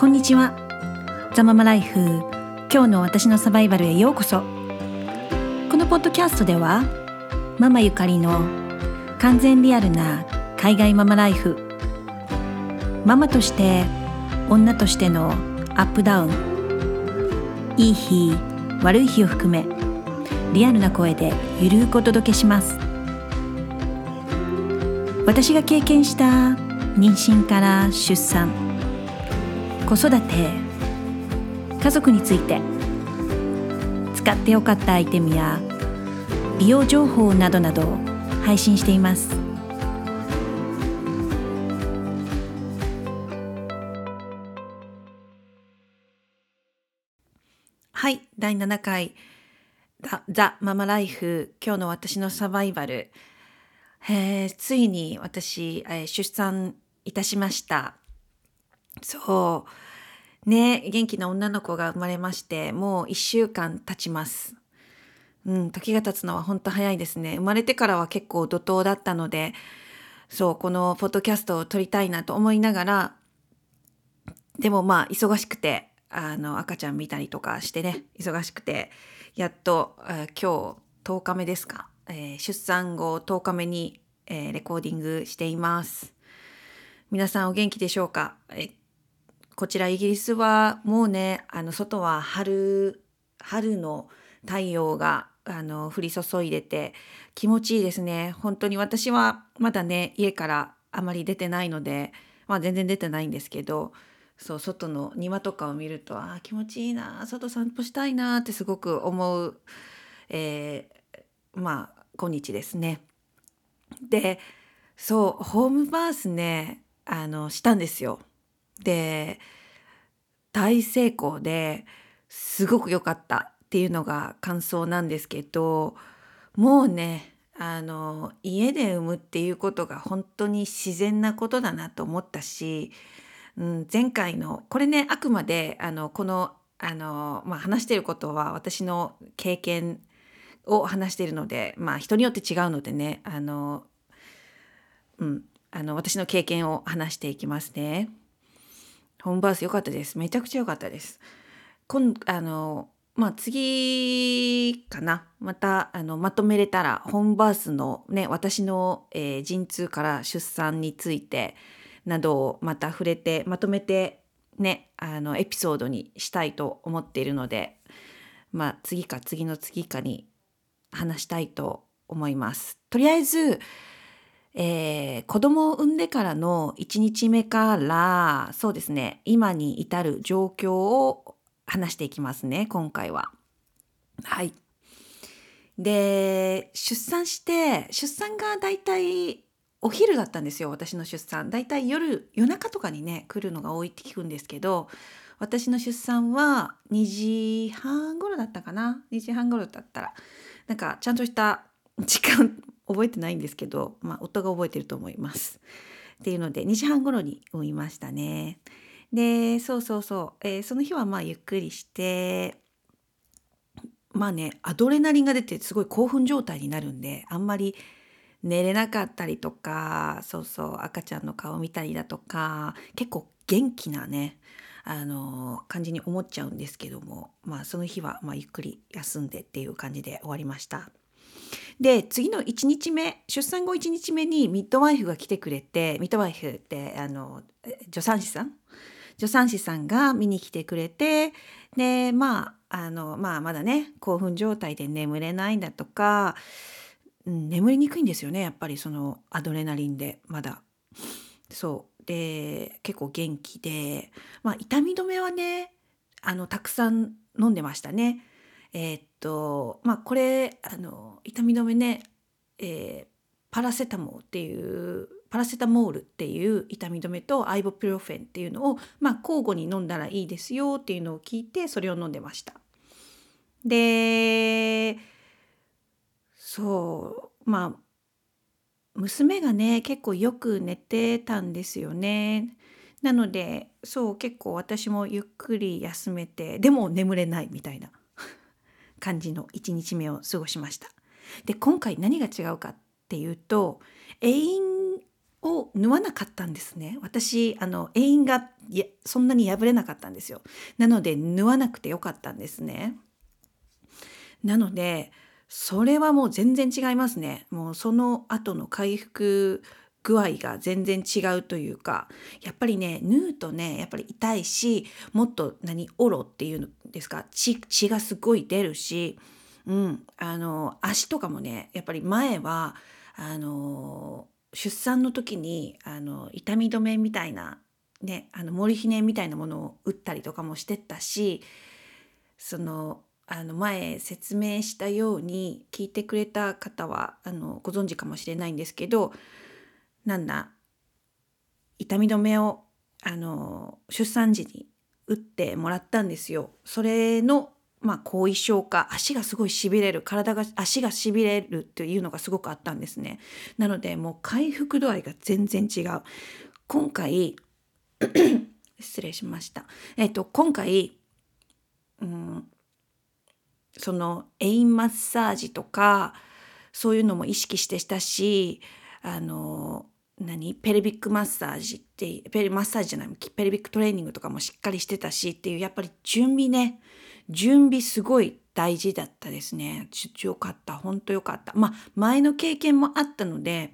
こんにちは。ザママライフ今日の私のサバイバルへようこそ。このポッドキャストではママゆかりの完全リアルな海外ママライフ。ママとして女としてのアップダウン。いい日悪い日を含めリアルな声でゆるくお届けします。私が経験した妊娠から出産。子育て家族について。使ってよかったアイテムや美容情報などなど配信しています。はい第7回。ザ・ザママライフ今日の私のサバイバル、えー、ついに私、えー、出産いたしました。そう。ね元気な女の子が生まれましてもう1週間経ちます。うん時が経つのは本当早いですね。生まれてからは結構怒涛だったのでそうこのポッドキャストを撮りたいなと思いながらでもまあ忙しくてあの赤ちゃん見たりとかしてね忙しくてやっと、今日10日目ですか、えー、出産後10日目に、えー、レコーディングしています。皆さんお元気でしょうか、えこちらイギリスはもうねあの外は春春の太陽があの降り注いでて気持ちいいですね本当に私はまだね家からあまり出てないのでまあ全然出てないんですけどそう外の庭とかを見るとあ気持ちいいな外散歩したいなってすごく思う、えー、まあ今日ですね。でそうホームバースねあのしたんですよ。で大成功ですごく良かったっていうのが感想なんですけどもうねあの家で産むっていうことが本当に自然なことだなと思ったしうん、前回のこれねあくまであのこのあの、まあ、話してることは私の経験を話しているので、まあ、人によって違うのでねあの、うん、あの私の経験を話していきますね。ホームバース良かったです。めちゃくちゃ良かったです。今あのまあ次かなまたあのまとめれたらホームバースのね私の、えー、陣痛から出産についてなどをまた触れてまとめてねあのエピソードにしたいと思っているのでまあ次か次の次かに話したいと思います。とりあえず、えー、子供を産んでからの1日目からそうですね今に至る状況を話していきますね今回は。はい。で出産して出産がだいたいお昼だったんですよ私の出産だいたい夜夜中とかにね来るのが多いって聞くんですけど私の出産は2時半頃だったかな？2時半頃だったらなんかちゃんとした時間覚えてないんですけど、まあ、夫が覚えてると思います。っていうので2時半頃に産みましたね。でそうそうそう、えー、その日はまあゆっくりしてまあねアドレナリンが出てすごい興奮状態になるんであんまり寝れなかったりとかそうそう赤ちゃんの顔見たりだとか結構元気なねあの感じに思っちゃうんですけどもまあその日はまゆっくり休んでっていう感じで終わりました。で次の1日目出産後1日目にミッドワイフが来てくれてミッドワイフってあの助産師さん？助産師さんが見に来てくれてでまああのまあまだね興奮状態で眠れないんだとかうん、眠りにくいんですよねやっぱりそのアドレナリンでまだ。そうで結構元気で、まあ、痛み止めはねあのたくさん飲んでましたね。えー、っとまあこれあの痛み止めね、えー、パラセタモーっていうパラセタモールっていう痛み止めとアイボプロフェンっていうのを、まあ、交互に飲んだらいいですよっていうのを聞いてそれを飲んでました。でそうまあ娘がね結構よく寝てたんですよね。なのでそう結構私もゆっくり休めてでも眠れないみたいな感じの1日目を過ごしました。で今回何が違うかっていうと永遠を縫わなかったんですね。私あの栄陰がそんなに破れなかったんですよ。なので縫わなくてよかったんですね。なのでそれはもう全然違いますね。もうその後の回復具合が全然違うというかやっぱりね縫うとねやっぱり痛いしもっと何オロっていうんですか？血血がすごい出るし、うん、あの足とかもねやっぱり前はあの出産の時にあの痛み止めみたいなねあのモルヒネみたいなものを打ったりとかもしてたしそのあの前説明したように聞いてくれた方はあのご存知かもしれないんですけどなんだ痛み止めをあの出産時に打ってもらったんですよ。それのまあ、後遺症か足がすごいしびれる体が足がしびれるっていうのがすごくあったんですね。なのでもう回復度合いが全然違う。今回 失礼しました。えっと今回うんそのエインマッサージとかそういうのも意識してしたしあの何？ペルビックマッサージってペルマッサージじゃないペルビックトレーニングとかもしっかりしてたしっていうやっぱり準備ね準備すごい大事だったですね。よかった。本当よかった。まあ、前の経験もあったので、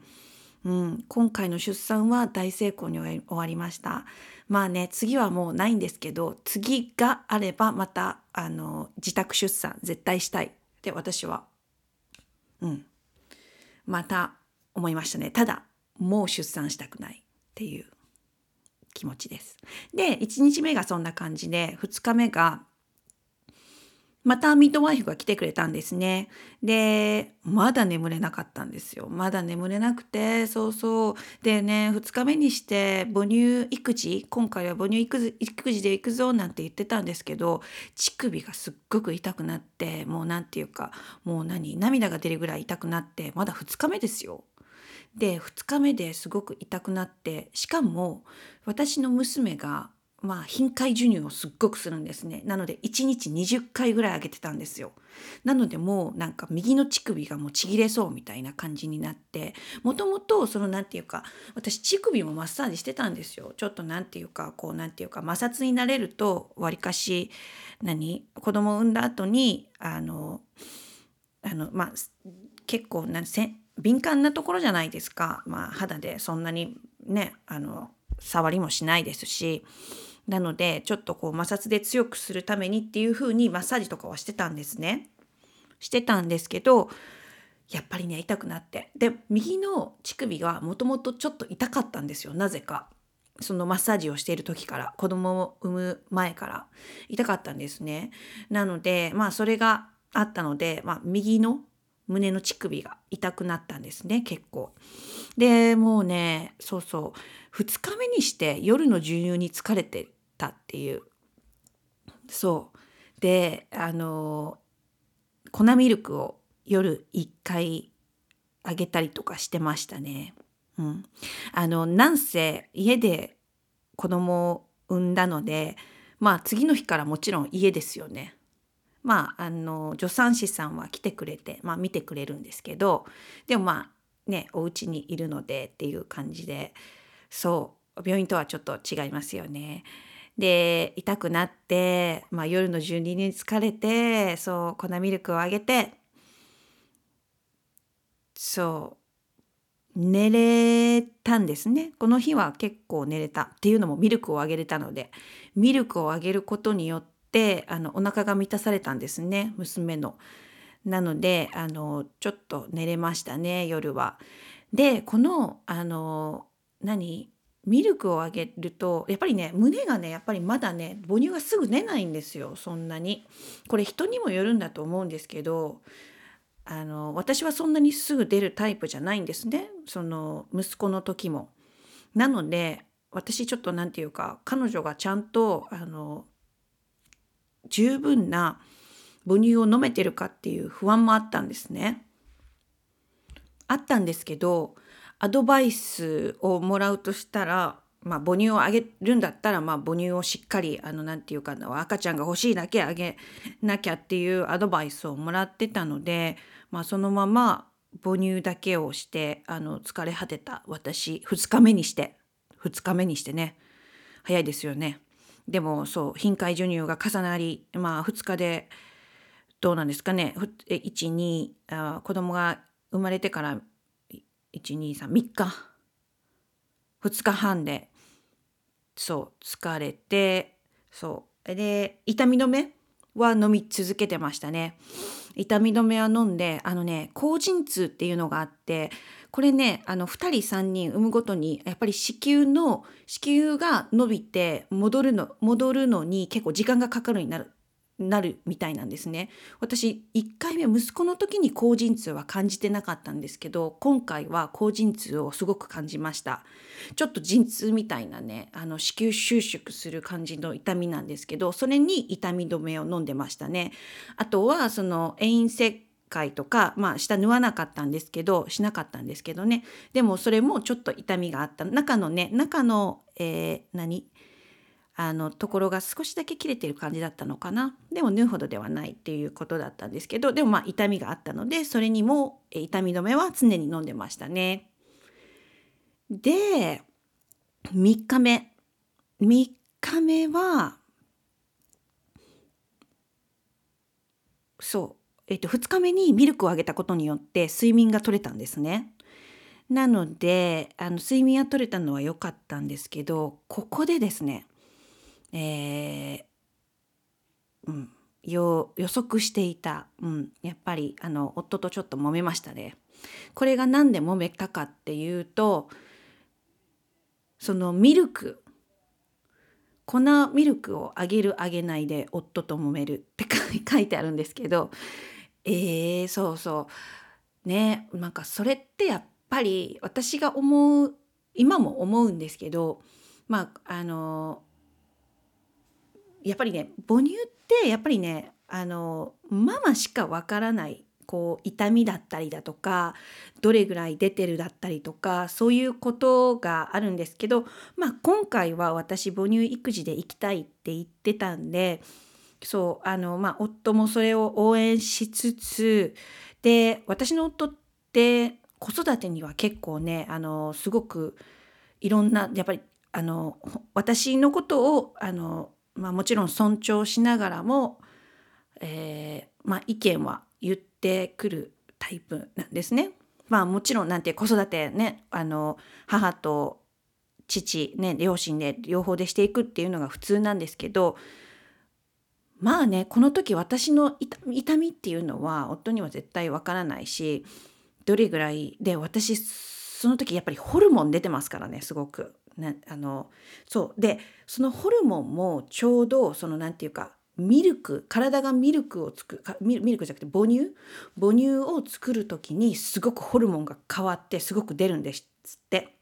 うん、今回の出産は大成功に終わりました。まあね、次はもうないんですけど、次があればまた、あの、自宅出産絶対したいって私は、うん、また思いましたね。ただ、もう出産したくないっていう気持ちです。で、1日目がそんな感じで、2日目が、またミッドワイフが来てくれたんですね。で、まだ眠れなかったんですよ。まだ眠れなくて、そうそう。でね、2日目にして母乳育児、今回は母乳育児で行くぞなんて言ってたんですけど、乳首がすっごく痛くなって、もう何て言うか、もう何、涙が出るぐらい痛くなって、まだ2日目ですよ。で2日目ですごく痛くなってしかも私の娘がまあ頻回授乳をすっごくするんですね。なので1日20回ぐらいあげてたんですよ。なのでもうなんか右の乳首がもうちぎれそうみたいな感じになってもともとその何て言うか私乳首もマッサージしてたんですよ。ちょっと何て言うかこう何て言うか摩擦になれるとわりかし何子供を産んだ後にあのあのまあ結構なせ敏感なところじゃないですか、まあ、肌でそんなにねあの触りもしないですしなのでちょっとこう摩擦で強くするためにっていう風にマッサージとかはしてたんですね。してたんですけどやっぱりね痛くなってで右の乳首がもともとちょっと痛かったんですよなぜか。そのマッサージをしている時から子供を産む前から痛かったんですね。なのでまあそれがあったので、まあ、右の胸の乳首が痛くなったんですね結構。でもうねそうそう2日目にして夜の授乳に疲れてたっていうそうであの粉ミルクを夜1回あげたりとかしてましたね。うん、あのなんせ家で子供を産んだのでまあ次の日からもちろん家ですよね。まああの助産師さんは来てくれて、まあ、見てくれるんですけどでもまあねお家にいるのでっていう感じでそう病院とはちょっと違いますよね。で痛くなって、まあ、夜の12時に疲れてそう粉ミルクをあげてそう寝れたんですねこの日は結構寝れたっていうのもミルクをあげれたのでミルクをあげることによってあのお腹が満たされたんですね娘の。なのであのちょっと寝れましたね夜は。でこのあの何ミルクをあげるとやっぱりね胸がねやっぱりまだね母乳がすぐ出ないんですよそんなに。これ人にもよるんだと思うんですけどあの私はそんなにすぐ出るタイプじゃないんですねその息子の時も。なので私ちょっと何て言うか彼女がちゃんとあの十分な母乳を飲めてるかっていう不安もあったんですね。あったんですけどアドバイスをもらうとしたら、まあ、母乳をあげるんだったら、まあ、母乳をしっかりあのなんていうかな赤ちゃんが欲しいだけあげなきゃっていうアドバイスをもらってたので、まあ、そのまま母乳だけをしてあの疲れ果てた私。2日目にして。2日目にしてね。早いですよね。でもそう頻回授乳が重なりまあ2日でどうなんですかね。12あ子供が生まれてから1233日。2日半でそう疲れてそう。で痛み止めは飲み続けてましたね。痛み止めは飲んであのね抗陣痛っていうのがあってこれねあの2人3人産むごとにやっぱり子宮の子宮が伸びて戻るの戻るのに結構時間がかかるようになる。なるみたいなんですね。私1回目息子の時に高陣痛は感じてなかったんですけど今回は高陣痛をすごく感じました。ちょっと陣痛みたいなねあの子宮収縮する感じの痛みなんですけどそれに痛み止めを飲んでましたね。あとはその遠因切開とかまあ下縫わなかったんですけどしなかったんですけどねでもそれもちょっと痛みがあった中のね中の、えー、何？あのところが少しだけ切れてる感じだったのかなでも縫うほどではないっていうことだったんですけどでもまあ痛みがあったのでそれにも痛み止めは常に飲んでましたね。で3日目3日目はそう、えっと、2日目にミルクをあげたことによって睡眠が取れたんですね。なのであの睡眠は取れたのは良かったんですけどここでですねえー、うん、予測していた、うん、やっぱりあの夫とちょっと揉めましたね。これが何で揉めたかっていうとそのミルク粉ミルクをあげるあげないで夫と揉めるって 書いてあるんですけどえー、そうそうねなんかそれってやっぱり私が思う今も思うんですけどまああのやっぱりね母乳ってやっぱりねあのママしかわからないこう痛みだったりだとかどれぐらい出てるだったりとかそういうことがあるんですけど、まあ、今回は私母乳育児で行きたいって言ってたんでそうあの、まあ、夫もそれを応援しつつで私の夫って子育てには結構ねあのすごくいろんなやっぱりあの私のことをあのまあ、もちろん尊重しながらも、えー、まあ、意見は言ってくるタイプなんですね。まあもちろんなんて子育てねあの母と父ね両親で両方でしていくっていうのが普通なんですけどまあねこの時私の痛みっていうのは夫には絶対わからないしどれぐらいで私その時やっぱりホルモン出てますからねすごくね、あのそう。でそのホルモンもちょうどその何て言うかミルク体がミルクを作るミルクじゃなくて母乳？母乳を作る時にすごくホルモンが変わってすごく出るんですって。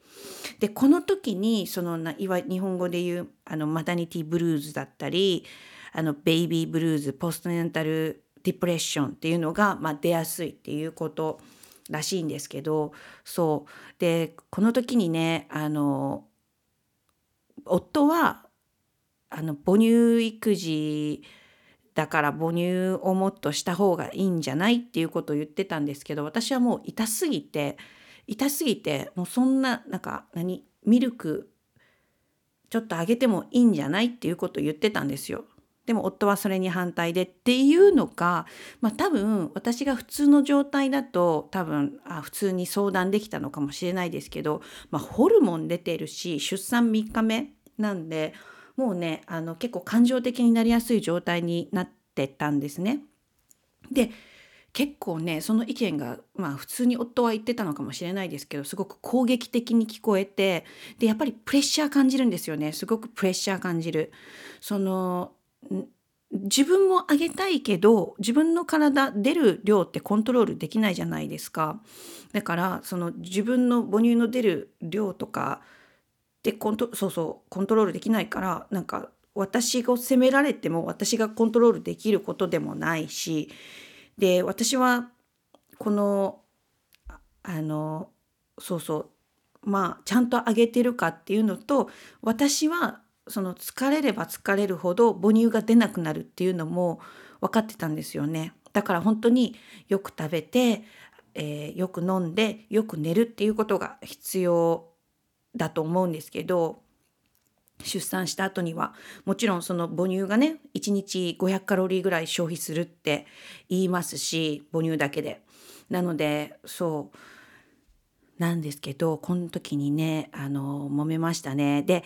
でこの時にそのないわ日本語で言うあのマタニティブルーズだったりあのベイビーブルーズポストネンタルディプレッションっていうのが、まあ、出やすいっていうことらしいんですけどそう。でこの時にねあの夫はあの母乳育児だから母乳をもっとした方がいいんじゃないっていうことを言ってたんですけど私はもう痛すぎて痛すぎてもうそんななんか何ミルクちょっとあげてもいいんじゃないっていうことを言ってたんですよ。でも夫はそれに反対でっていうのが、まあ、多分私が普通の状態だと多分あ普通に相談できたのかもしれないですけど、まあ、ホルモン出てるし出産3日目なんでもうねあの結構感情的になりやすい状態になってたんですね。で結構ねその意見がまあ普通に夫は言ってたのかもしれないですけどすごく攻撃的に聞こえてでやっぱりプレッシャー感じるんですよねすごくプレッシャー感じる。その自分もあげたいけど自分の体出る量ってコントロールできないじゃないですか。だからその自分の母乳の出る量とかでコントそうそうコントロールできないからなんか私が責められても私がコントロールできることでもないしで私はこのあのそうそうまあちゃんとあげてるかっていうのと私はその疲れれば疲れるほど母乳が出なくなるっていうのも分かってたんですよね。だから本当によく食べてえーよく飲んでよく寝るっていうことが必要だと思うんですけど出産した後にはもちろんその母乳がね1日500カロリーぐらい消費するって言いますし母乳だけで。なのでそうなんですけどこの時にねあの揉めましたね。で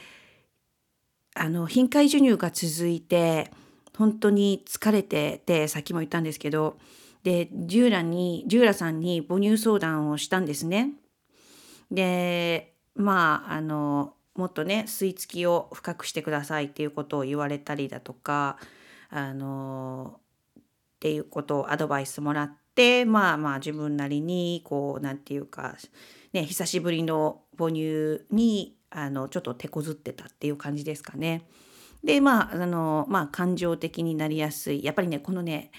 あの頻回授乳が続いて本当に疲れててさっきも言ったんですけどでジューラにジューラさんに母乳相談をしたんですね。でまああのもっとね吸い付きを深くしてくださいっていうことを言われたりだとかあのっていうことをアドバイスもらってまあまあ自分なりにこうなんていうか、ね、久しぶりの母乳にあのちょっと手こずってたっていう感じですかね。でまああのまあ感情的になりやすいやっぱりねこのね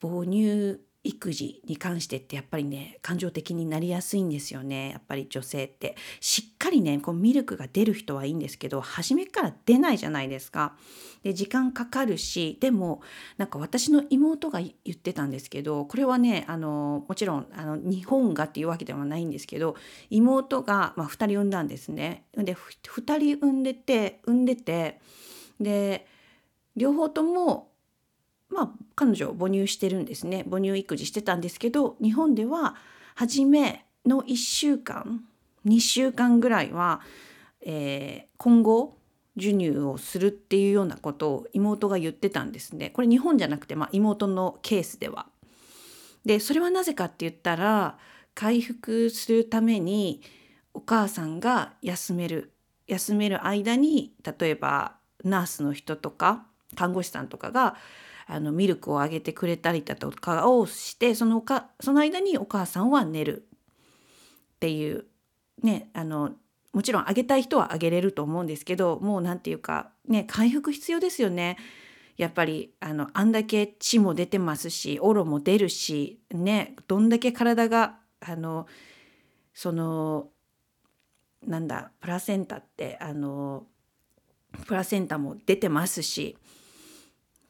母乳育児に関してってやっぱりね感情的になりやすいんですよね。やっぱり女性って。しっかりねこうミルクが出る人はいいんですけど初めから出ないじゃないですか。で時間かかるしでもなんか私の妹が言ってたんですけどこれはねあのもちろんあの日本がっていうわけではないんですけど妹が、まあ、2人産んだんですね。で2人産んでて産んでてで両方ともまあ彼女母乳してるんですね母乳育児してたんですけど日本では初めの1週間2週間ぐらいは、えー、今後授乳をするっていうようなことを妹が言ってたんですねこれ日本じゃなくて、まあ、妹のケースでは。でそれはなぜかって言ったら回復するためにお母さんが休める休める間に例えばナースの人とか看護師さんとかがあのミルクをあげてくれたりだとかをしてそのかその間にお母さんは寝るっていうねあのもちろんあげたい人はあげれると思うんですけどもう何て言うかね回復必要ですよね。やっぱりあのあんだけ血も出てますしオロも出るしねどんだけ体があのそのなんだプラセンタってあのプラセンタも出てますし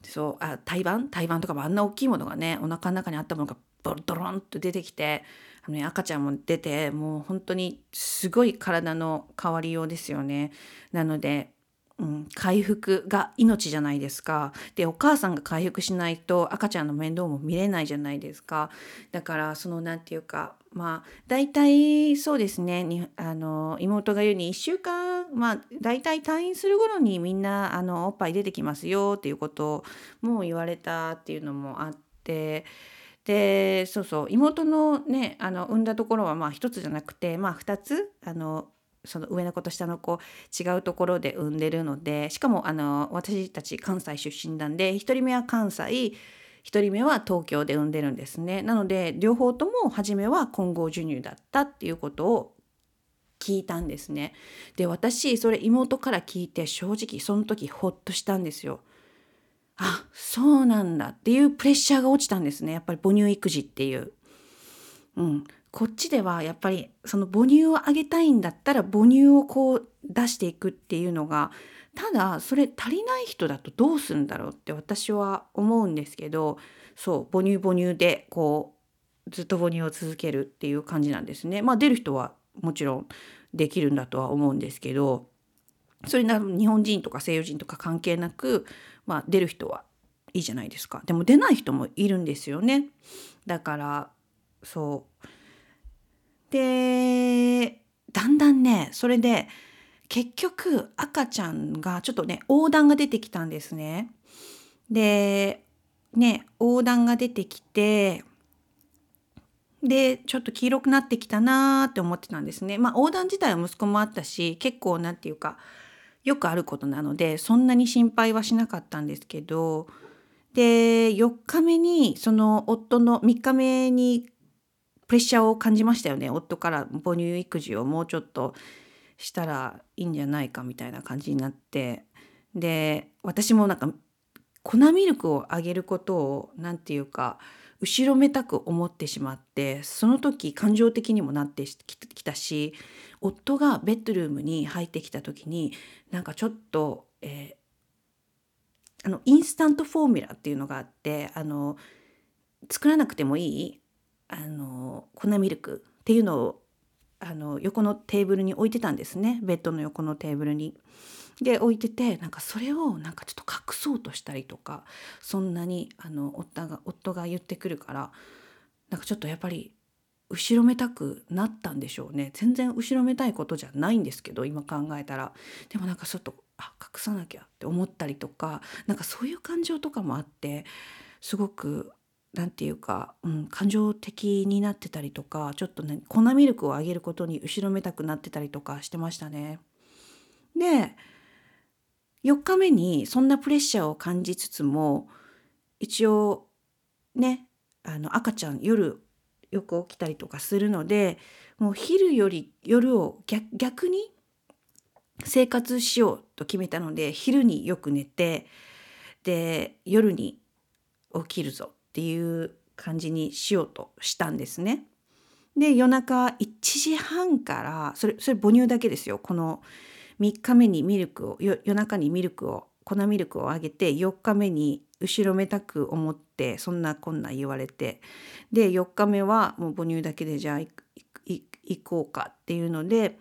そうあ胎盤胎盤とかもあんな大きいものがねお腹の中にあったものがボロドロンと出てきてあの、ね、赤ちゃんも出てもう本当にすごい体の変わりようですよね。なのでうん、回復が命じゃないですか。でお母さんが回復しないと赤ちゃんの面倒も見れないじゃないですか。だからその何て言うかまあ大体そうですねにあの妹が言うに1週間まあ大体退院する頃にみんなあのおっぱい出てきますよっていうことをもう言われたっていうのもあって。でそうそう妹のねあの産んだところはまあ一つじゃなくてまあ2つあのその上の子と下の子違うところで産んでるのでしかもあの私たち関西出身なんで1人目は関西1人目は東京で産んでるんですね。なので両方とも初めは混合授乳だったっていうことを聞いたんですね。で私それ妹から聞いて正直その時ホッとしたんですよ。あそうなんだっていうプレッシャーが落ちたんですねやっぱり母乳育児っていう。うん、こっちではやっぱりその母乳をあげたいんだったら母乳をこう出していくっていうのがただそれ足りない人だとどうすんだろうって私は思うんですけどそう母乳母乳でこうずっと母乳を続けるっていう感じなんですね。まあ出る人はもちろんできるんだとは思うんですけどそれな日本人とか西洋人とか関係なく、まあ、出る人はいいじゃないですか。でも出ない人もいるんですよね。だからそう。でだんだんねそれで結局赤ちゃんがちょっとね横断が出てきたんですね。でね横断が出てきてでちょっと黄色くなってきたなーって思ってたんですね。まあ横断自体は息子もあったし結構何て言うかよくあることなのでそんなに心配はしなかったんですけどで4日目にその夫の3日目にプレッシャーを感じましたよね夫から母乳育児をもうちょっとしたらいいんじゃないかみたいな感じになってで私もなんか粉ミルクをあげることを何て言うか後ろめたく思ってしまってその時感情的にもなってきたし夫がベッドルームに入ってきた時になんかちょっと、えー、あのインスタントフォーミュラっていうのがあってあの作らなくてもいいあの粉ミルクっていうのをあの横のテーブルに置いてたんですねベッドの横のテーブルに。で置いててなんかそれをなんかちょっと隠そうとしたりとかそんなにあの夫が夫が言ってくるからなんかちょっとやっぱり後ろめたくなったんでしょうね全然後ろめたいことじゃないんですけど今考えたらでもなんかちょっとあ隠さなきゃって思ったりとかなんかそういう感情とかもあってすごく何て言うか、うん、感情的になってたりとかちょっとね粉ミルクをあげることに後ろめたくなってたりとかしてましたね。で4日目にそんなプレッシャーを感じつつも一応ねあの赤ちゃん夜よく起きたりとかするのでもう昼より夜を逆に生活しようと決めたので昼によく寝てで夜に起きるぞっていう感じにしようとしたんですね。で夜中1時半からそれそれ母乳だけですよこの3日目にミルクを夜中にミルクを粉ミルクをあげて4日目に後ろめたく思ってそんなこんな言われてで4日目はもう母乳だけでじゃあ行こうかっていうので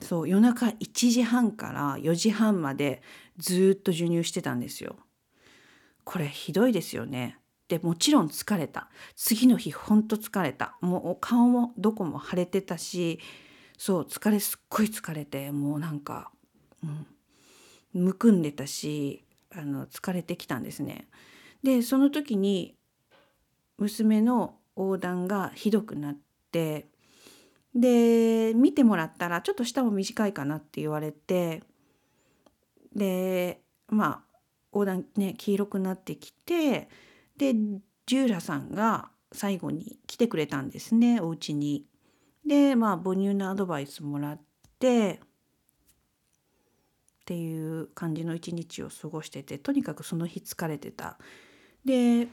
そう夜中1時半から4時半までずっと授乳してたんですよ。これひどいですよね。でもちろん疲れた次の日ほんと疲れたもう顔もどこも腫れてたしそう疲れすっごい疲れてもうなんか、うん、むくんでたしあの疲れてきたんですね。でその時に娘の横断がひどくなってで見てもらったらちょっと舌も短いかなって言われてでまあ横断ね黄色くなってきてでジューラさんが最後に来てくれたんですねお家に。でまあ母乳のアドバイスもらってっていう感じの一日を過ごしててとにかくその日疲れてた。で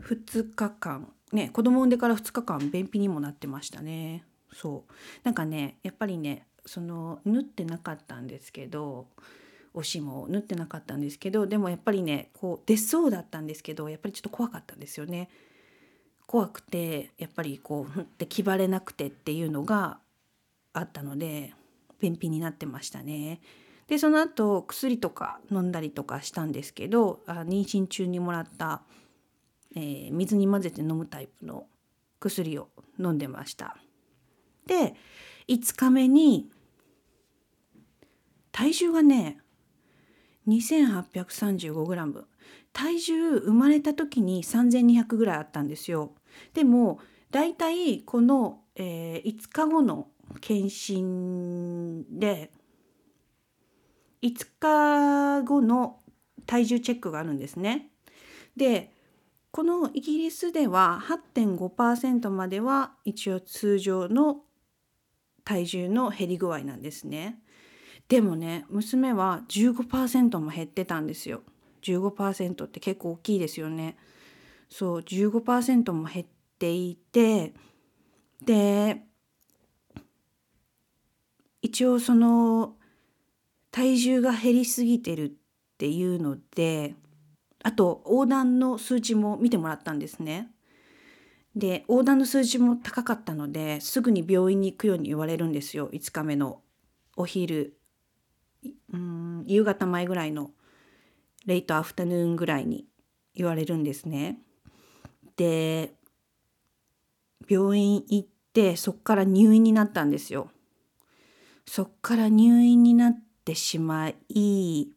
2日間ね子供産んでから2日間便秘にもなってましたね。そうなんかねやっぱりねその縫ってなかったんですけどおしも縫ってなかったんですけどでもやっぱりねこう出そうだったんですけどやっぱりちょっと怖かったんですよね。怖くてやっぱりこうふって気張れなくてっていうのがあったので便秘になってましたね。でその後薬とか飲んだりとかしたんですけどあ妊娠中にもらった、えー、水に混ぜて飲むタイプの薬を飲んでました。で5日目に体重がね 2835g 体重生まれた時に3200ぐらいあったんですよ。でもだいたいこの、えー、5日後の検診で5日後の体重チェックがあるんですね。でこのイギリスでは8.5%までは一応通常の体重の減り具合なんですね。でもね娘は15%も減ってたんですよ。15%って結構大きいですよね。そう15%も減っていてで一応その体重が減りすぎてるっていうのであと横断の数値も見てもらったんですね。で横断の数字も高かったのですぐに病院に行くように言われるんですよ5日目のお昼うん夕方前ぐらいのレイトアフタヌーンぐらいに言われるんですね。で病院行ってそっから入院になったんですよ。そっから入院になってしまい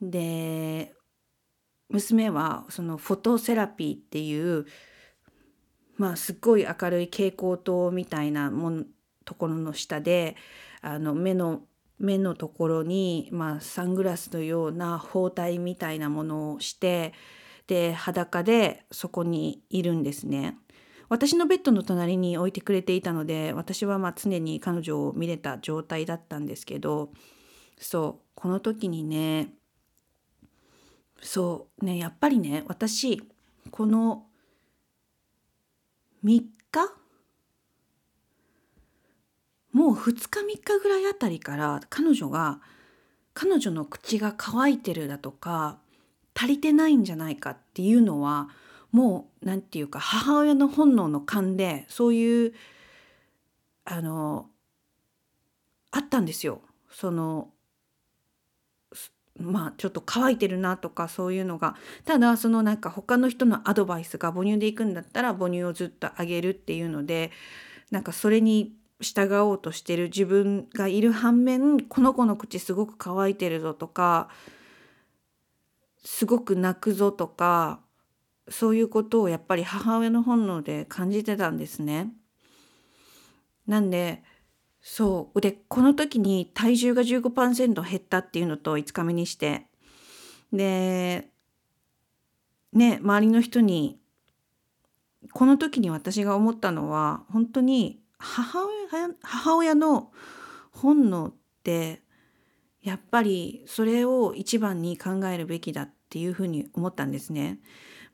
で娘はそのフォトセラピーっていうまあすっごい明るい蛍光灯みたいなもんところの下であの目の目のところに、まあ、サングラスのような包帯みたいなものをしてで裸でそこにいるんですね。私のベッドの隣に置いてくれていたので私はまあ常に彼女を見れた状態だったんですけどそうこの時にねそうねやっぱりね私この3日もう2日3日ぐらいあたりから彼女が彼女の口が乾いてるだとか足りてないんじゃないかっていうのはもう何て言うか母親の本能の勘でそういうあのあったんですよ。そのまあちょっと乾いてるなとかそういうのがただそのなんか他の人のアドバイスが母乳で行くんだったら母乳をずっとあげるっていうのでなんかそれに従おうとしてる自分がいる反面この子の口すごく乾いてるぞとかすごく泣くぞとかそういうことをやっぱり母親の本能で感じてたんですね。なんでそうでこの時に体重が15%減ったっていうのと5日目にしてでね周りの人にこの時に私が思ったのは本当に母親母親の本能ってやっぱりそれを一番に考えるべきだっていうふうに思ったんですね。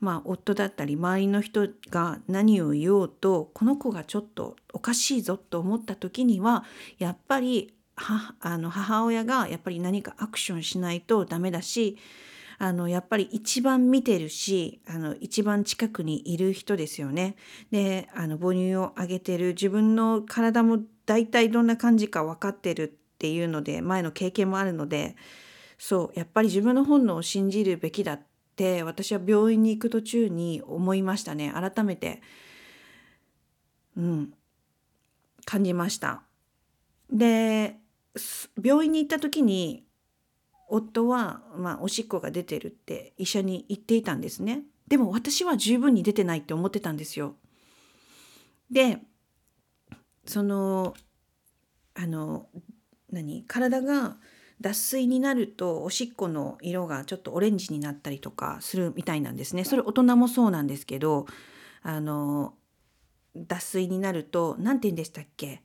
まあ夫だったり周りの人が何を言おうとこの子がちょっとおかしいぞと思った時にはやっぱりはあの母親がやっぱり何かアクションしないとダメだしあのやっぱり一番見てるしあの一番近くにいる人ですよね。であの母乳をあげてる自分の体も大体どんな感じか分かってるっていうので前の経験もあるのでそうやっぱり自分の本能を信じるべきだって私は病院に行く途中に思いましたね改めて、うん、感じました。で病院に行った時に夫は、まあ、おしっこが出てるって医者に言っていたんですね。でも私は十分に出てないって思ってたんですよ。でそのあの何？体が脱水になるとおしっこの色がちょっとオレンジになったりとかするみたいなんですね。それ大人もそうなんですけどあの脱水になると何て言うんでしたっけ？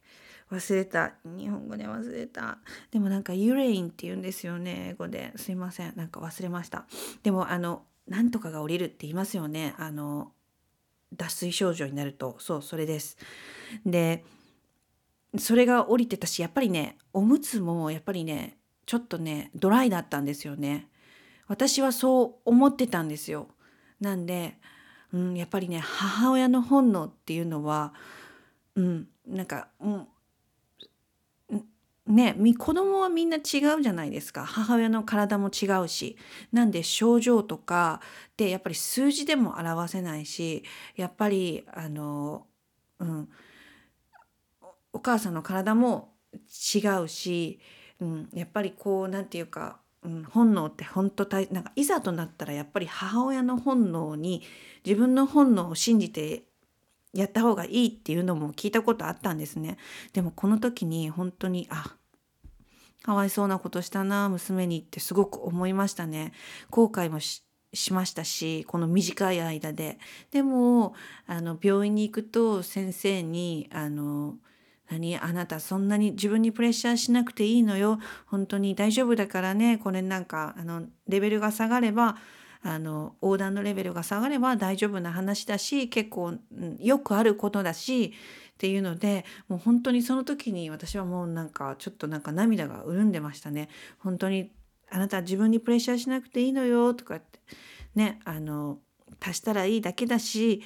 忘れた。日本語で忘れた。でもなんかユレインって言うんですよね英語で。すいません。なんか忘れました。でもあのなんとかが降りるって言いますよね。あの脱水症状になると。そうそれです。でそれが降りてたしやっぱりねおむつもやっぱりねちょっとねドライだったんですよね。私はそう思ってたんですよ。なんで、うん、やっぱりね母親の本能っていうのはうんなんか、うん、ね子供はみんな違うじゃないですか。母親の体も違うし。なんで症状とかでやっぱり数字でも表せないしやっぱりあのうん。お母さんの体も違うし、うん、やっぱりこう何て言うか、うん、本能って本当大なんかいざとなったらやっぱり母親の本能に自分の本能を信じてやった方がいいっていうのも聞いたことあったんですね。でもこの時に本当にあかわいそうなことしたな娘にってすごく思いましたね。後悔もしましたしこの短い間で。でもあの病院に行くと先生にあの何あなたそんなに自分にプレッシャーしなくていいのよ本当に大丈夫だからねこれなんかあのレベルが下がればあの横断のレベルが下がれば大丈夫な話だし結構、うん、よくあることだしっていうのでもう本当にその時に私はもうなんかちょっとなんか涙が潤んでましたね。本当にあなた自分にプレッシャーしなくていいのよとかってねあの足したらいいだけだし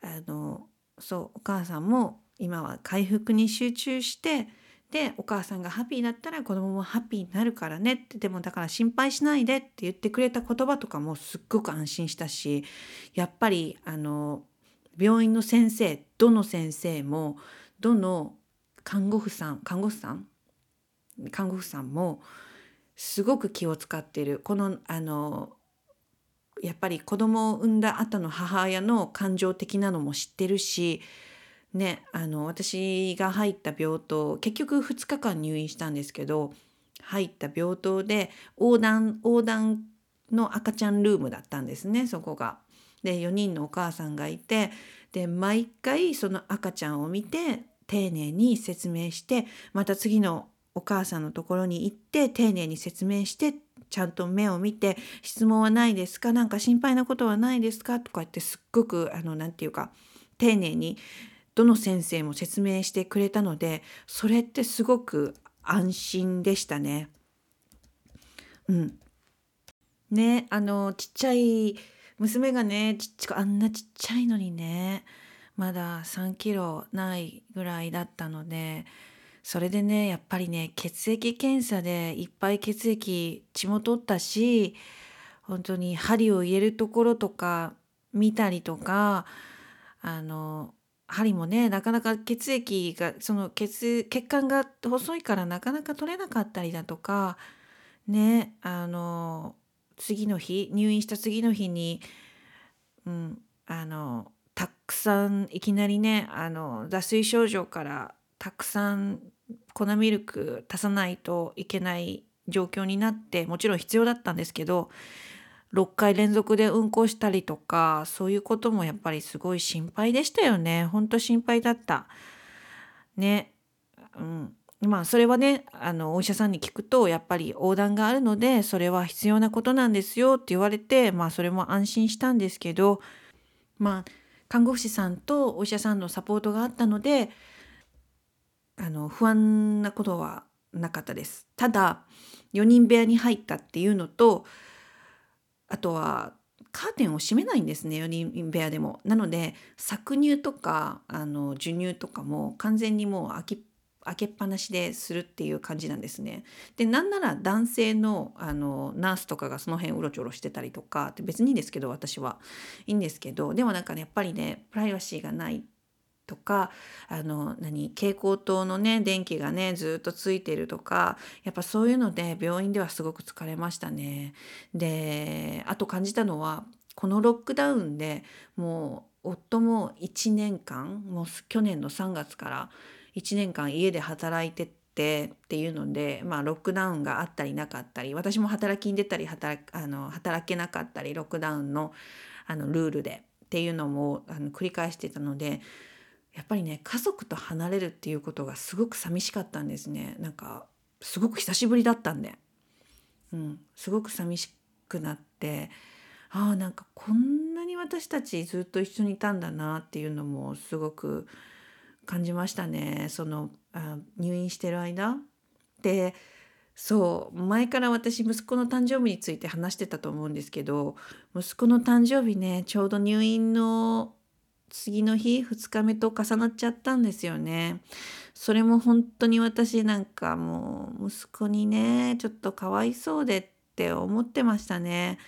あのそうお母さんも今は回復に集中してでお母さんがハッピーだったら子供もハッピーになるからねってでもだから心配しないでって言ってくれた言葉とかもすっごく安心したしやっぱりあの病院の先生どの先生もどの看護婦さん看護婦さん看護婦さんもすごく気を使ってる。このあのやっぱり子供を産んだ後の母親の感情的なのも知ってるしねあの私が入った病棟結局2日間入院したんですけど入った病棟で横断横断の赤ちゃんルームだったんですねそこが。で4人のお母さんがいてで毎回その赤ちゃんを見て丁寧に説明してまた次のお母さんのところに行って丁寧に説明してちゃんと目を見て「質問はないですか？何か心配なことはないですか?」とか言ってすっごくあの何て言うか丁寧にどの先生も説明してくれたのでそれってすごく安心でしたね。うん、ねあのちっちゃい娘がねちっちゃあんなちっちゃいのにねまだ3キロないぐらいだったのでそれでねやっぱりね血液検査でいっぱい血液血も取ったし本当に針を入れるところとか見たりとかあの針もねなかなか血液がその血血管が細いからなかなか取れなかったりだとかねあの次の日入院した次の日に、うん、あのたくさんいきなりねあの脱水症状からたくさん粉ミルク足さないといけない状況になってもちろん必要だったんですけど6回連続で運行したりとかそういうこともやっぱりすごい心配でしたよね。ほんと心配だった。ね。うん。まあそれはねあのお医者さんに聞くとやっぱり横断があるのでそれは必要なことなんですよって言われてまあそれも安心したんですけどまあ看護師さんとお医者さんのサポートがあったのであの不安なことはなかったです。ただ4人部屋に入ったっていうのとあとはカーテンを閉めないんですね4人部屋でも。なので搾乳とかあの授乳とかも完全にもう開き開けっぱなしでするっていう感じなんですね。でなんなら男性のあのナースとかがその辺うろちょろしてたりとかって別にいいんですけど私はいいんですけどでもなんかねやっぱりねプライバシーがないとかあの何蛍光灯のね電気がねずっとついてるとかやっぱそういうので病院ではすごく疲れましたね。であと感じたのはこのロックダウンでもう夫も1年間もう去年の3月から1年間家で働いてってっていうので、まあ、ロックダウンがあったりなかったり私も働きに出たり働あの働けなかったりロックダウンのあのルールでっていうのもあの繰り返してたのでやっぱりね家族と離れるっていうことがすごく寂しかったんですね。なんかすごく久しぶりだったんで、うん、すごく寂しくなってああなんかこんなに私たちずっと一緒にいたんだなっていうのもすごく感じましたね。そのあ入院してる間。でそう前から私息子の誕生日について話してたと思うんですけど息子の誕生日ねちょうど入院の次の日2日目と重なっちゃったんですよね。それも本当に私なんかもう息子にねちょっとかわいそうでって思ってましたね。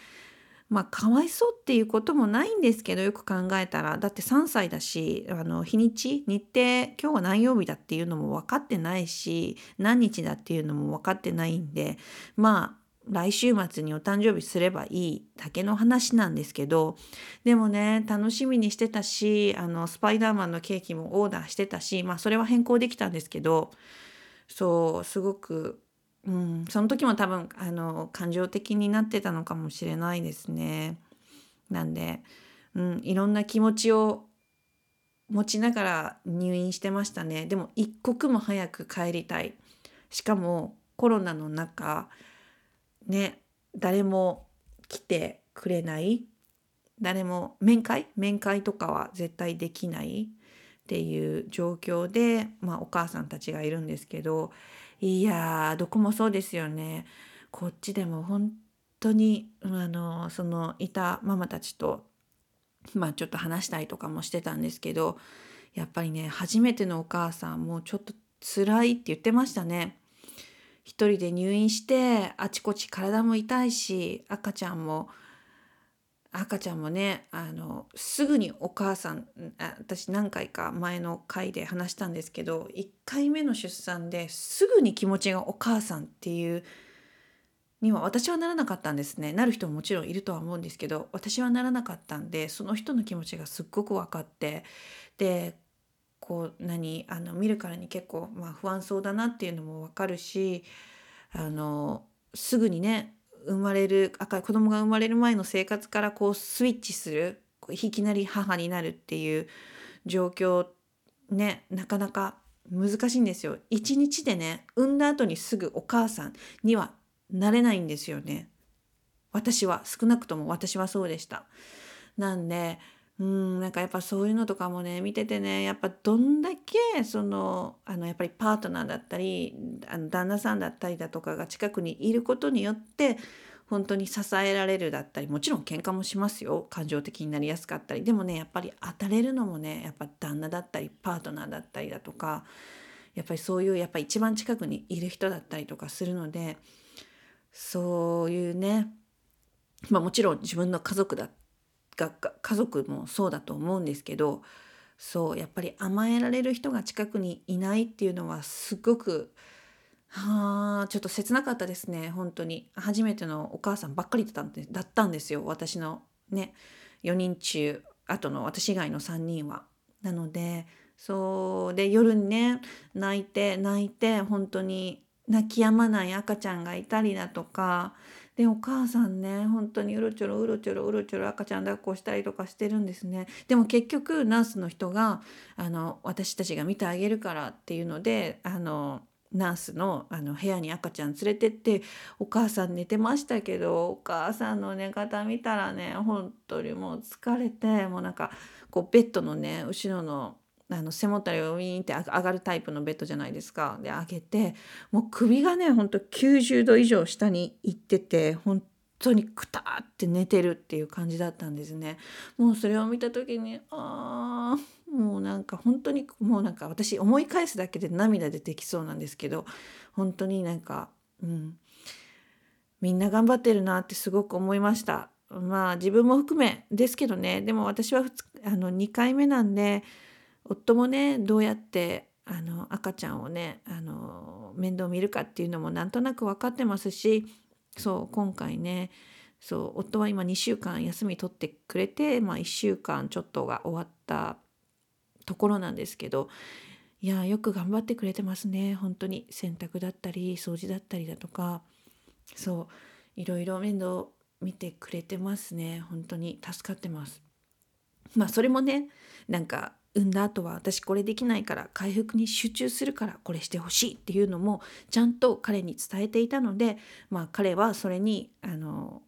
まあかわいそうっていうこともないんですけどよく考えたらだって3歳だしあの日にち日程今日は何曜日だっていうのも分かってないし何日だっていうのも分かってないんでまあ来週末にお誕生日すればいいだけの話なんですけどでもね楽しみにしてたしあのスパイダーマンのケーキもオーダーしてたしまあそれは変更できたんですけどそうすごく、うん、その時も多分あの感情的になってたのかもしれないですね。なんで、うん、いろんな気持ちを持ちながら入院してましたね。でも一刻も早く帰りたい。しかもコロナの中ね誰も来てくれない誰も面会？面会とかは絶対できないっていう状況で、まあ、お母さんたちがいるんですけどいやどこもそうですよね。こっちでも本当にあのそのいたママたちと、まあ、ちょっと話したりとかもしてたんですけどやっぱりね初めてのお母さんもちょっと辛いって言ってましたね。一人で入院してあちこち体も痛いし赤ちゃんも赤ちゃんもねあのすぐにお母さん私何回か前の回で話したんですけど1回目の出産ですぐに気持ちがお母さんっていうには私はならなかったんですね。なる人ももちろんいるとは思うんですけど私はならなかったんでその人の気持ちがすっごく分かってでこう何あの見るからに結構、まあ、不安そうだなっていうのも分かるしあのすぐにね生まれる赤い子供が生まれる前の生活からこうスイッチするいきなり母になるっていう状況ねなかなか難しいんですよ。一日でね産んだ後にすぐお母さんにはなれないんですよね。私は少なくとも私はそうでした。なんでうんなんかやっぱそういうのとかもね見ててねやっぱどんだけそのあのやっぱりパートナーだったりあの旦那さんだったりだとかが近くにいることによって本当に支えられるだったりもちろん喧嘩もしますよ。感情的になりやすかったり。でもねやっぱり当たれるのもねやっぱ旦那だったりパートナーだったりだとかやっぱりそういうやっぱ一番近くにいる人だったりとかするのでそういうねまあもちろん自分の家族だが家族もそうだと思うんですけどそうやっぱり甘えられる人が近くにいないっていうのはすごくはあちょっと切なかったですね本当に初めてのお母さんばっかりだったんですよ私のね4人中あとの私以外の3人は。なのでそうで夜にね泣いて泣いて本当に泣き止まない赤ちゃんがいたりだとかでお母さんね本当にうろちょろうろちょろうろちょろ赤ちゃん抱っこしたりとかしてるんですね。でも結局ナースの人があの私たちが見てあげるからっていうのであのナースのあの部屋に赤ちゃん連れてってお母さん寝てましたけどお母さんの寝方見たらね本当にもう疲れてもうなんかこうベッドのね後ろのあの背もたれをウィーンって上がるタイプのベッドじゃないですか。で上げてもう首がねほんと90度以上下に行ってて本当にくたって寝てるっていう感じだったんですね。もうそれを見た時にあーもうなんか本当にもうなんか私思い返すだけで涙出てきそうなんですけど本当になんかうんみんな頑張ってるなってすごく思いました。まあ自分も含めですけどねでも私はあの2回目なんで夫もねどうやってあの赤ちゃんをねあの面倒見るかっていうのもなんとなく分かってますしそう今回ねそう夫は今2週間休み取ってくれて、まあ、1週間ちょっとが終わったところなんですけどいやよく頑張ってくれてますね。本当に。洗濯だったり掃除だったりだとかそういろいろ面倒見てくれてますね。本当に助かってます。まあそれもねなんか産んだ後は私これできないから回復に集中するからこれしてほしいっていうのもちゃんと彼に伝えていたので、まあ、彼はそれにあの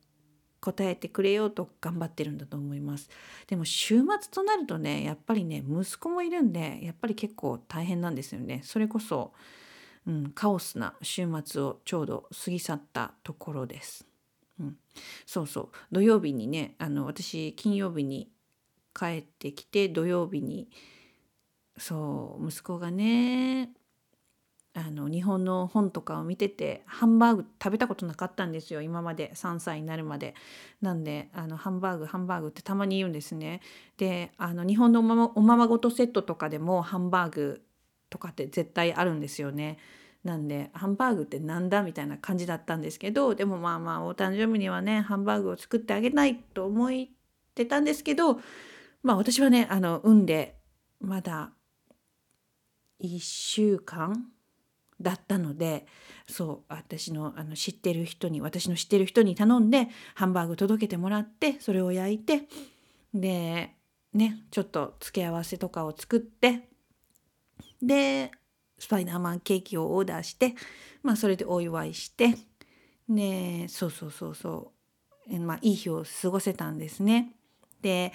答えてくれようと頑張ってるんだと思います。でも週末となるとねやっぱりね息子もいるんでやっぱり結構大変なんですよね。それこそ、うん、カオスな週末をちょうど過ぎ去ったところです。うん、そうそう。土曜日にねあの私金曜日に帰ってきて土曜日にそう息子がねあの日本の本とかを見ててハンバーグ食べたことなかったんですよ今まで3歳になるまで。なんであのハンバーグハンバーグってたまに言うんですね。であの日本のおままおままごとセットとかでもハンバーグとかって絶対あるんですよね。なんでハンバーグってなんだみたいな感じだったんですけどでもまあまあお誕生日にはねハンバーグを作ってあげないと思ってたんですけどまあ私はねあの産んでまだ1週間だったのでそう私のあの知ってる人に私の知ってる人に頼んでハンバーグ届けてもらってそれを焼いてでねちょっと付け合わせとかを作ってでスパイダーマンケーキをオーダーしてまあそれでお祝いしてねそうそうそうそうまあいい日を過ごせたんですね。で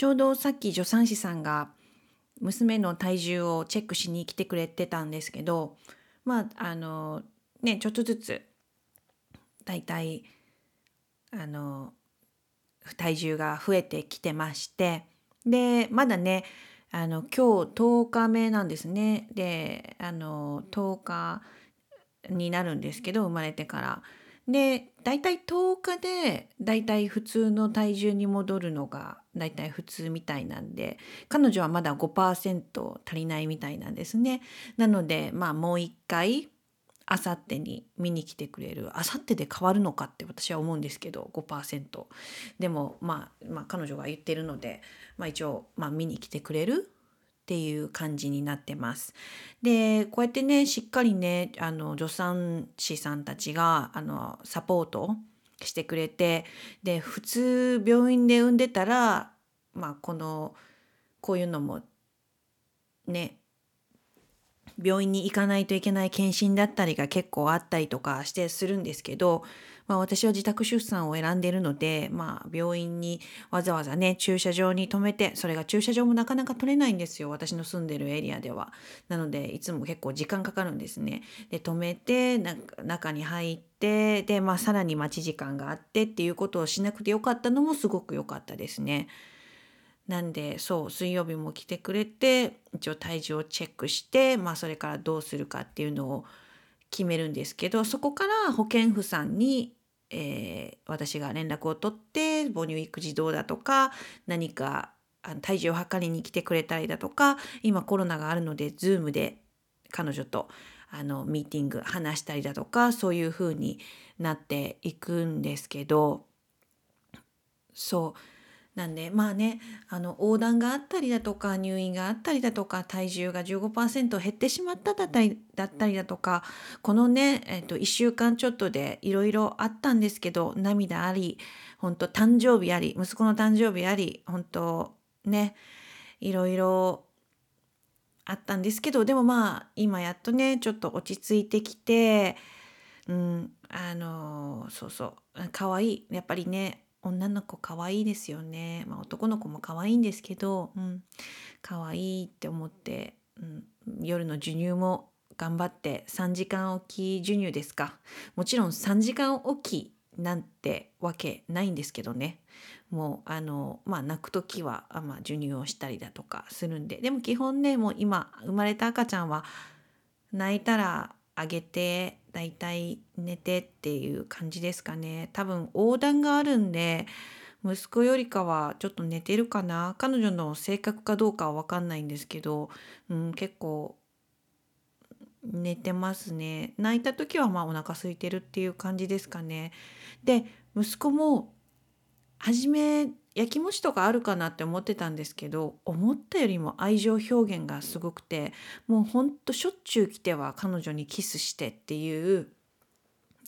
ちょうどさっき助産師さんが娘の体重をチェックしに来てくれてたんですけどまああのねちょっとずつだいたいあの体重が増えてきてましてでまだねあの今日10日目なんですね。であの10日になるんですけど生まれてから。で大体10日で大体普通の体重に戻るのが大体普通みたいなんで彼女はまだ5%足りないみたいなんですね。なのでまあもう一回あさってに見に来てくれるあさってで変わるのかって私は思うんですけど5%でも、まあ、まあ彼女が言ってるので、まあ、一応、まあ、見に来てくれるっていう感じになってます。でこうやってねしっかりねあの助産師さんたちがあのサポートしてくれてで普通病院で産んでたらまあこのこういうのもね病院に行かないといけない検診だったりが結構あったりとかしてするんですけど、まあ、私は自宅出産を選んでいるので、まあ、病院にわざわざね駐車場に止めてそれが駐車場もなかなか取れないんですよ私の住んでるエリアでは。なのでいつも結構時間かかるんですね。で止めて中に入ってで、まあ、さらに待ち時間があってっていうことをしなくてよかったのもすごく良かったですね。なんでそう水曜日も来てくれて一応体重をチェックして、まあ、それからどうするかっていうのを決めるんですけどそこから保健婦さんに、えー、私が連絡を取って母乳育児どうだとか何か体重を測りに来てくれたりだとか今コロナがあるので Zoom で彼女とあのミーティング話したりだとかそういう風になっていくんですけどそう。なんでまあねあの横断があったりだとか入院があったりだとか体重が15%減ってしまっただったりだったりだとかこのね、えー、と1週間ちょっとでいろいろあったんですけど涙あり本当誕生日あり息子の誕生日あり本当ねいろいろあったんですけどでもまあ今やっとねちょっと落ち着いてきてうんあのそうそう可愛いやっぱりね女の子可愛いですよね、まあ、男の子も可愛いんですけど、うん、可愛いって思って、うん、夜の授乳も頑張って3時間おき授乳ですか。もちろん3時間おきなんてわけないんですけどね。もうあのまあ泣く時は、まあ、授乳をしたりだとかするんで。でも基本ねもう今生まれた赤ちゃんは泣いたらあげてだいたい寝てっていう感じですかね。多分横断があるんで息子よりかはちょっと寝てるかな。彼女の性格かどうかは分かんないんですけど、うん、結構寝てますね。泣いた時はまあお腹空いてるっていう感じですかね。で息子も初め焼きもちとかあるかなって思ってたんですけど思ったよりも愛情表現がすごくてもうほんとしょっちゅう来ては彼女にキスしてっていう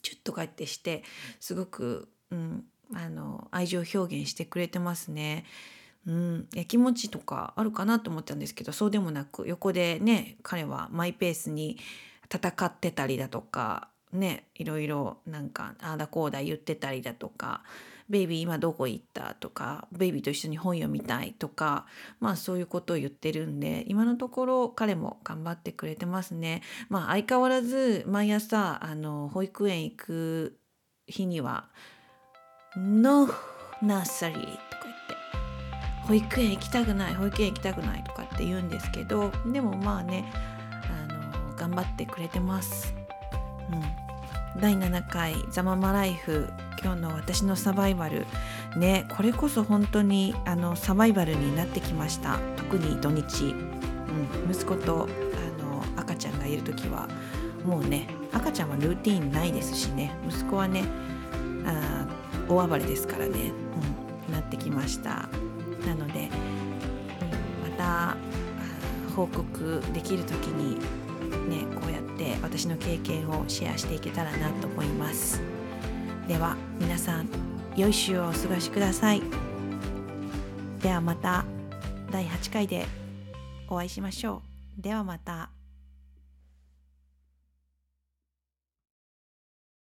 チュッとかってしてすごく、うん、あの愛情表現してくれてますね。うん、焼きもちとかあるかなと思ったんですけどそうでもなく横でね彼はマイペースに戦ってたりだとかねいろいろなんかああだこうだ言ってたりだとかベイビー今どこ行った？とかベイビーと一緒に本読みたい？とかまあそういうことを言ってるんで今のところ彼も頑張ってくれてますね。まあ相変わらず毎朝あの保育園行く日には「No nursery」とか言って「保育園行きたくない保育園行きたくない」とかって言うんですけどでもまあねあの頑張ってくれてます。うん。第7回「ザ・ママライフ」今日の私のサバイバル。ねこれこそ本当にあのサバイバルになってきました。特に土日、うん、息子とあの赤ちゃんがいる時は。もうね赤ちゃんはルーティンないですしね。息子はねあ大暴れですからね、うん、なってきました。なので、うん、また報告できる時にねって私の経験をシェアしていけたらなと思います。では皆さん良い週をお過ごしください。ではまた第8回でお会いしましょう。ではまた。